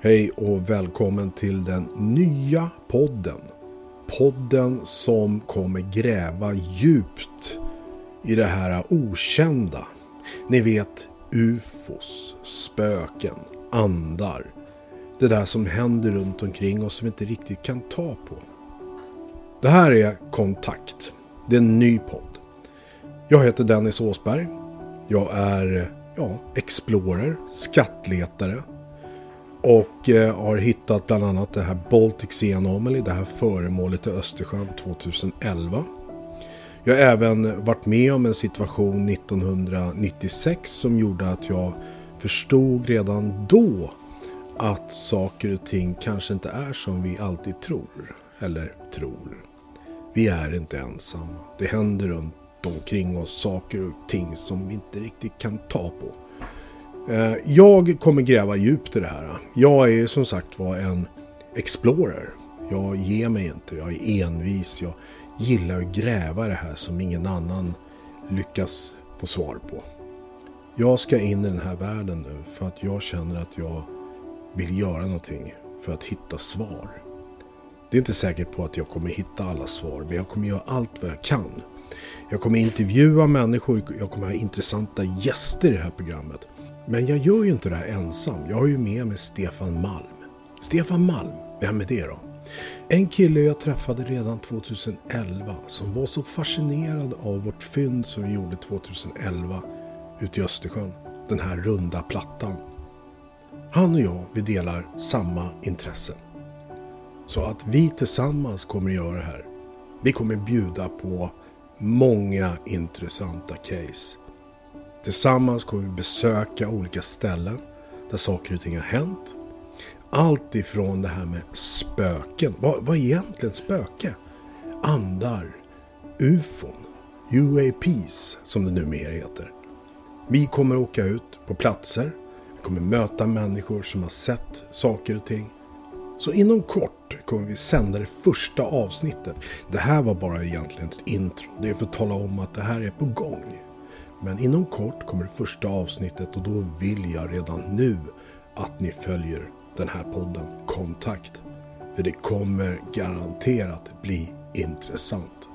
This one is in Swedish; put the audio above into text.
Hej och välkommen till den nya podden. Podden som kommer gräva djupt i det här okända. Ni vet ufos, spöken, andar. Det där som händer runt omkring oss som vi inte riktigt kan ta på. Det här är Kontakt. Det är en ny podd. Jag heter Dennis Åsberg. Jag är ja, explorer, skattletare, och eh, har hittat bland annat det här Baltic Sea Anomaly, det här föremålet i Östersjön 2011. Jag har även varit med om en situation 1996 som gjorde att jag förstod redan då att saker och ting kanske inte är som vi alltid tror. Eller tror. Vi är inte ensamma. Det händer runt omkring oss saker och ting som vi inte riktigt kan ta på. Eh, jag kommer gräva djupt i det här. Jag är som sagt var en explorer. Jag ger mig inte, jag är envis. Jag gillar att gräva i det här som ingen annan lyckas få svar på. Jag ska in i den här världen nu för att jag känner att jag vill göra någonting för att hitta svar. Det är inte säkert på att jag kommer hitta alla svar, men jag kommer göra allt vad jag kan. Jag kommer intervjua människor, jag kommer ha intressanta gäster i det här programmet. Men jag gör ju inte det här ensam. Jag har ju med mig Stefan Malm. Stefan Malm, vem är det då? En kille jag träffade redan 2011 som var så fascinerad av vårt fynd som vi gjorde 2011 ute i Östersjön. Den här runda plattan. Han och jag, vi delar samma intressen. Så att vi tillsammans kommer att göra det här. Vi kommer bjuda på många intressanta case. Tillsammans kommer vi besöka olika ställen där saker och ting har hänt. Allt ifrån det här med spöken. Vad, vad är egentligen spöke? Andar, ufon, UAPs som det numera heter. Vi kommer åka ut på platser. Vi kommer möta människor som har sett saker och ting. Så inom kort kommer vi sända det första avsnittet. Det här var bara egentligen ett intro. Det är för att tala om att det här är på gång. Men inom kort kommer det första avsnittet och då vill jag redan nu att ni följer den här podden Kontakt. För det kommer garanterat bli intressant.